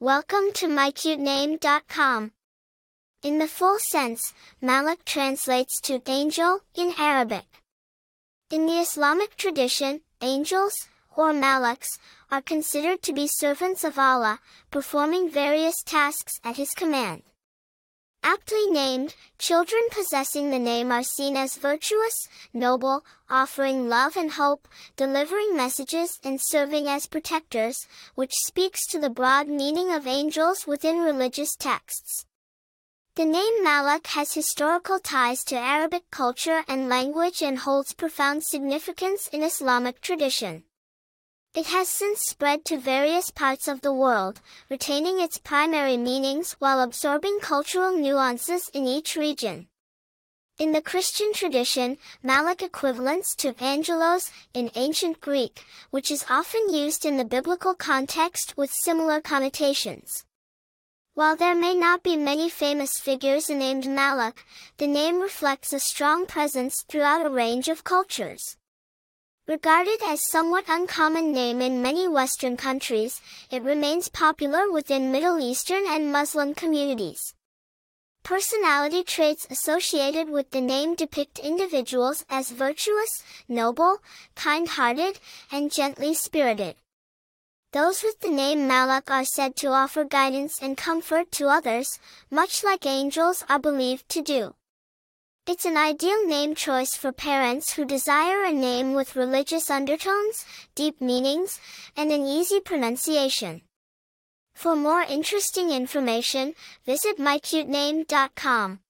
Welcome to mycutename.com. In the full sense, Malak translates to angel in Arabic. In the Islamic tradition, angels, or malaks, are considered to be servants of Allah, performing various tasks at His command. Aptly named, children possessing the name are seen as virtuous, noble, offering love and hope, delivering messages and serving as protectors, which speaks to the broad meaning of angels within religious texts. The name Malak has historical ties to Arabic culture and language and holds profound significance in Islamic tradition. It has since spread to various parts of the world, retaining its primary meanings while absorbing cultural nuances in each region. In the Christian tradition, Malak equivalents to angelos in ancient Greek, which is often used in the biblical context with similar connotations. While there may not be many famous figures named Malak, the name reflects a strong presence throughout a range of cultures. Regarded as somewhat uncommon name in many Western countries, it remains popular within Middle Eastern and Muslim communities. Personality traits associated with the name depict individuals as virtuous, noble, kind-hearted, and gently spirited. Those with the name Malak are said to offer guidance and comfort to others, much like angels are believed to do. It's an ideal name choice for parents who desire a name with religious undertones, deep meanings, and an easy pronunciation. For more interesting information, visit mycutename.com.